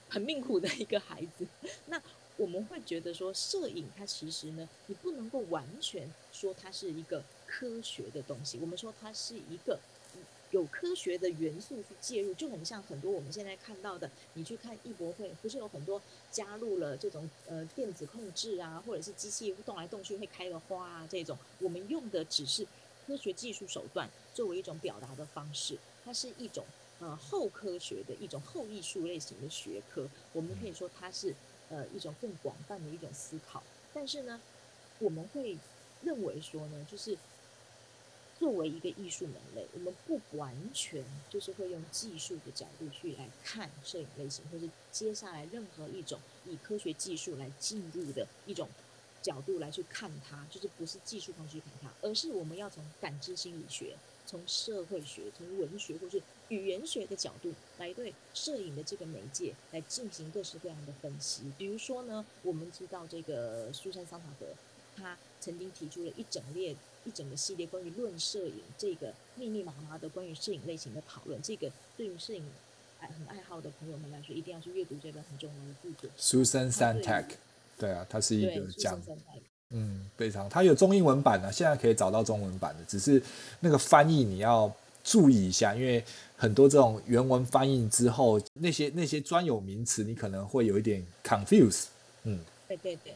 很命苦的一个孩子。那我们会觉得说，摄影它其实呢，你不能够完全说它是一个科学的东西。我们说它是一个。有科学的元素去介入，就很像很多我们现在看到的，你去看艺博会，不是有很多加入了这种呃电子控制啊，或者是机器动来动去会开个花啊这种，我们用的只是科学技术手段作为一种表达的方式，它是一种呃后科学的一种后艺术类型的学科，我们可以说它是呃一种更广泛的一种思考，但是呢，我们会认为说呢，就是。作为一个艺术门类，我们不完全就是会用技术的角度去来看摄影类型，或是接下来任何一种以科学技术来进入的一种角度来去看它，就是不是技术方式去看它，而是我们要从感知心理学、从社会学、从文学或是语言学的角度来对摄影的这个媒介来进行各式各样的分析。比如说呢，我们知道这个苏珊·桑塔格，他曾经提出了一整列。一整个系列关于论摄影这个密密麻麻的关于摄影类型的讨论，这个对于摄影爱很爱好的朋友们来说，一定要去阅读这本很重要的著作。Susan Sontag，对啊，他是一个讲，嗯，非常，他有中英文版的，现在可以找到中文版的，只是那个翻译你要注意一下，因为很多这种原文翻译之后，那些那些专有名词你可能会有一点 confuse，嗯，对对对。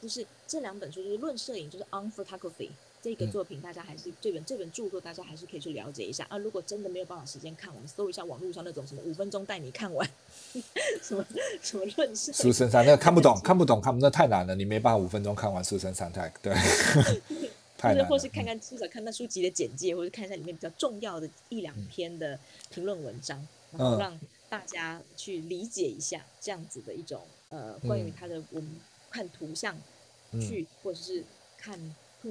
就是这两本书，就是《论摄影》，就是 On Photography 这个作品，大家还是、嗯、这本这本著作，大家还是可以去了解一下啊。如果真的没有办法时间看完，搜一下网络上那种什么五分钟带你看完，什么什么论摄。书生三那个看不懂，看不懂，看不懂，那太难了，你没办法五分钟看完书生三太对，太难。或是看看至少看那书籍的简介，或者看一下里面比较重要的一两篇的评论文章，嗯、然后让大家去理解一下这样子的一种呃关于它的、嗯、我们看图像。去，或者是看，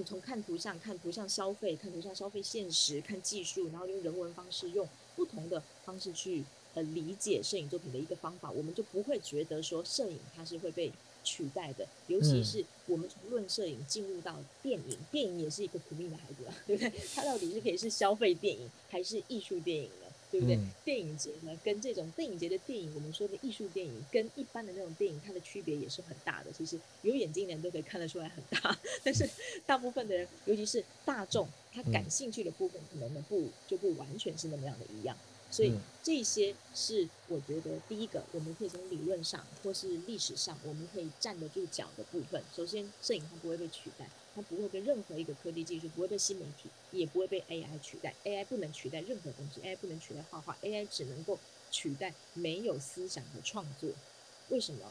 从看图像、看图像消费、看图像消费现实、看技术，然后用人文方式，用不同的方式去呃理解摄影作品的一个方法，我们就不会觉得说摄影它是会被取代的。尤其是我们从论摄影进入到电影，电影也是一个苦命的孩子啊，对不对？它到底是可以是消费电影还是艺术电影呢？对不对？嗯、电影节呢，跟这种电影节的电影，我们说的艺术电影，跟一般的那种电影，它的区别也是很大的。其实有眼睛的人都可以看得出来很大，但是大部分的人，尤其是大众，他感兴趣的部分，可能呢不就不完全是那么样的一样。所以这些是我觉得第一个，我们可以从理论上或是历史上，我们可以站得住脚的部分。首先，摄影它不会被取代。它不会被任何一个科技技术，不会被新媒体，也不会被 AI 取代。AI 不能取代任何东西，AI 不能取代画画，AI 只能够取代没有思想的创作。为什么？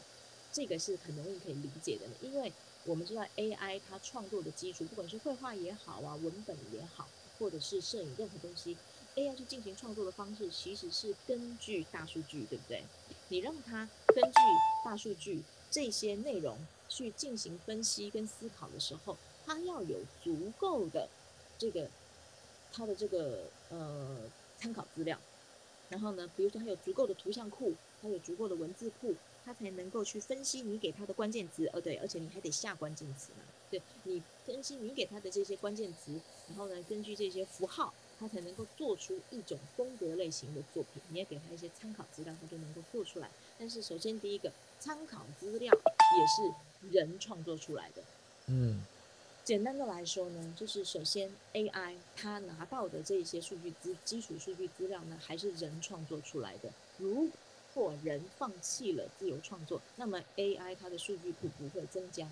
这个是很容易可以理解的呢？因为我们知道 AI 它创作的基础，不管是绘画也好啊，文本也好，或者是摄影任何东西，AI 去进行创作的方式，其实是根据大数据，对不对？你让它根据大数据这些内容去进行分析跟思考的时候。它要有足够的这个它的这个呃参考资料，然后呢，比如说它有足够的图像库，它有足够的文字库，它才能够去分析你给它的关键词。哦，对，而且你还得下关键词呢。对，你分析你给它的这些关键词，然后呢，根据这些符号，它才能够做出一种风格类型的作品。你也给他一些参考资料，他就能够做出来。但是首先第一个参考资料也是人创作出来的。嗯。简单的来说呢，就是首先 AI 它拿到的这些数据资基础数据资料呢，还是人创作出来的。如果人放弃了自由创作，那么 AI 它的数据库不会增加，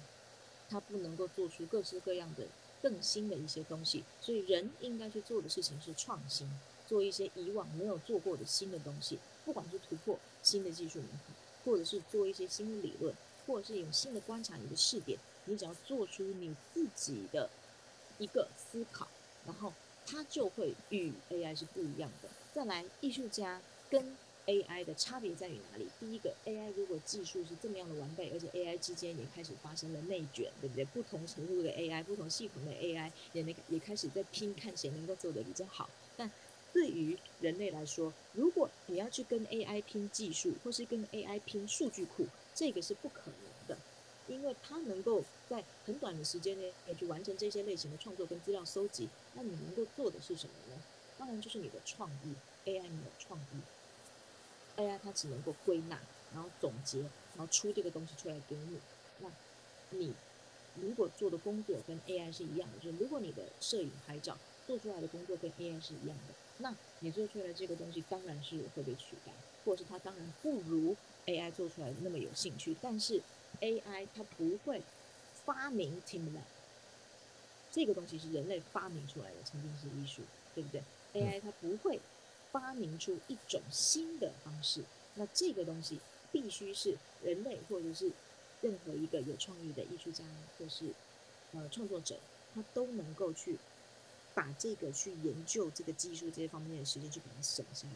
它不能够做出各式各样的更新的一些东西。所以人应该去做的事情是创新，做一些以往没有做过的新的东西，不管是突破新的技术门槛，或者是做一些新的理论，或者是有新的观察你的视点。你只要做出你自己的一个思考，然后它就会与 AI 是不一样的。再来，艺术家跟 AI 的差别在于哪里？第一个，AI 如果技术是这么样的完备，而且 AI 之间也开始发生了内卷，对不对？不同程度的 AI，不同系统的 AI 也能也开始在拼，看谁能够做得比较好。但对于人类来说，如果你要去跟 AI 拼技术，或是跟 AI 拼数据库，这个是不可能的。因为它能够在很短的时间内也去完成这些类型的创作跟资料搜集，那你能够做的是什么呢？当然就是你的创意。AI 没有创意，AI 它只能够归纳，然后总结，然后出这个东西出来给你。那你如果做的工作跟 AI 是一样的，就是如果你的摄影拍照做出来的工作跟 AI 是一样的，那你做出来的这个东西当然是会被取代，或者是它当然不如 AI 做出来的那么有兴趣。但是 AI 它不会发明 TeamLab。这个东西是人类发明出来的，沉浸式艺术，对不对？AI 它不会发明出一种新的方式，那这个东西必须是人类或者是任何一个有创意的艺术家或是呃创作者，他都能够去把这个去研究这个技术这些方面的时间去把它省下来。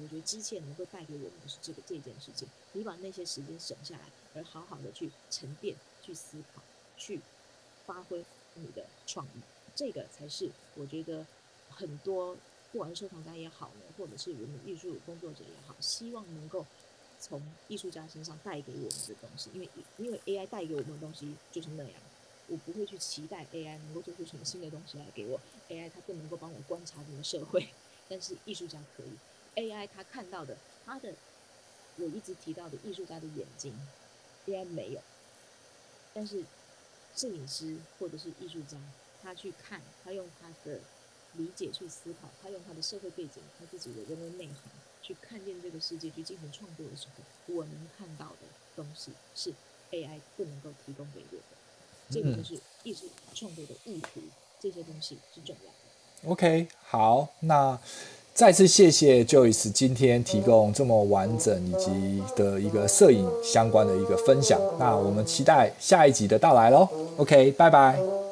我觉得机械能够带给我们的是这个这件事情，你把那些时间省下来，而好好的去沉淀、去思考、去发挥。你的创意，这个才是我觉得很多不管是收藏家也好呢，或者是我们艺术工作者也好，希望能够从艺术家身上带给我们的东西。因为因为 AI 带给我们的东西就是那样，我不会去期待 AI 能够做出什么新的东西来给我。AI 它不能够帮我观察这个社会，但是艺术家可以。AI 它看到的，它的我一直提到的艺术家的眼睛，AI 没有，但是。摄影师或者是艺术家，他去看，他用他的理解去思考，他用他的社会背景，他自己的人文内涵去看见这个世界，去进行创作的时候，我能看到的东西是 AI 不能够提供给我的。这个就是艺术创作的意图，这些东西是重要的。OK，好，那。再次谢谢 Joyce 今天提供这么完整以及的一个摄影相关的一个分享。那我们期待下一集的到来喽。OK，拜拜。